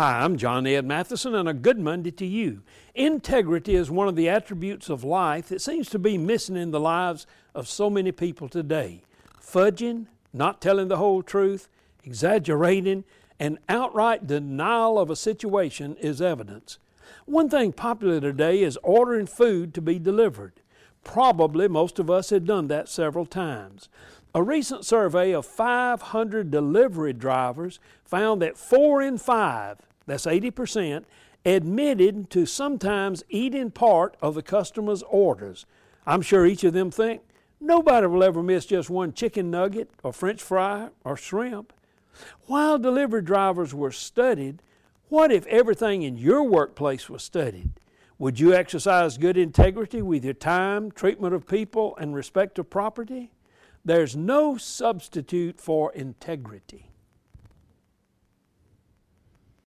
Hi, I'm John Ed Mathison, and a good Monday to you. Integrity is one of the attributes of life that seems to be missing in the lives of so many people today. Fudging, not telling the whole truth, exaggerating, and outright denial of a situation is evidence. One thing popular today is ordering food to be delivered. Probably most of us have done that several times. A recent survey of 500 delivery drivers found that four in five, that's 80%, admitted to sometimes eating part of the customer's orders. I'm sure each of them think nobody will ever miss just one chicken nugget or french fry or shrimp. While delivery drivers were studied, what if everything in your workplace was studied? Would you exercise good integrity with your time, treatment of people, and respect of property? There's no substitute for integrity.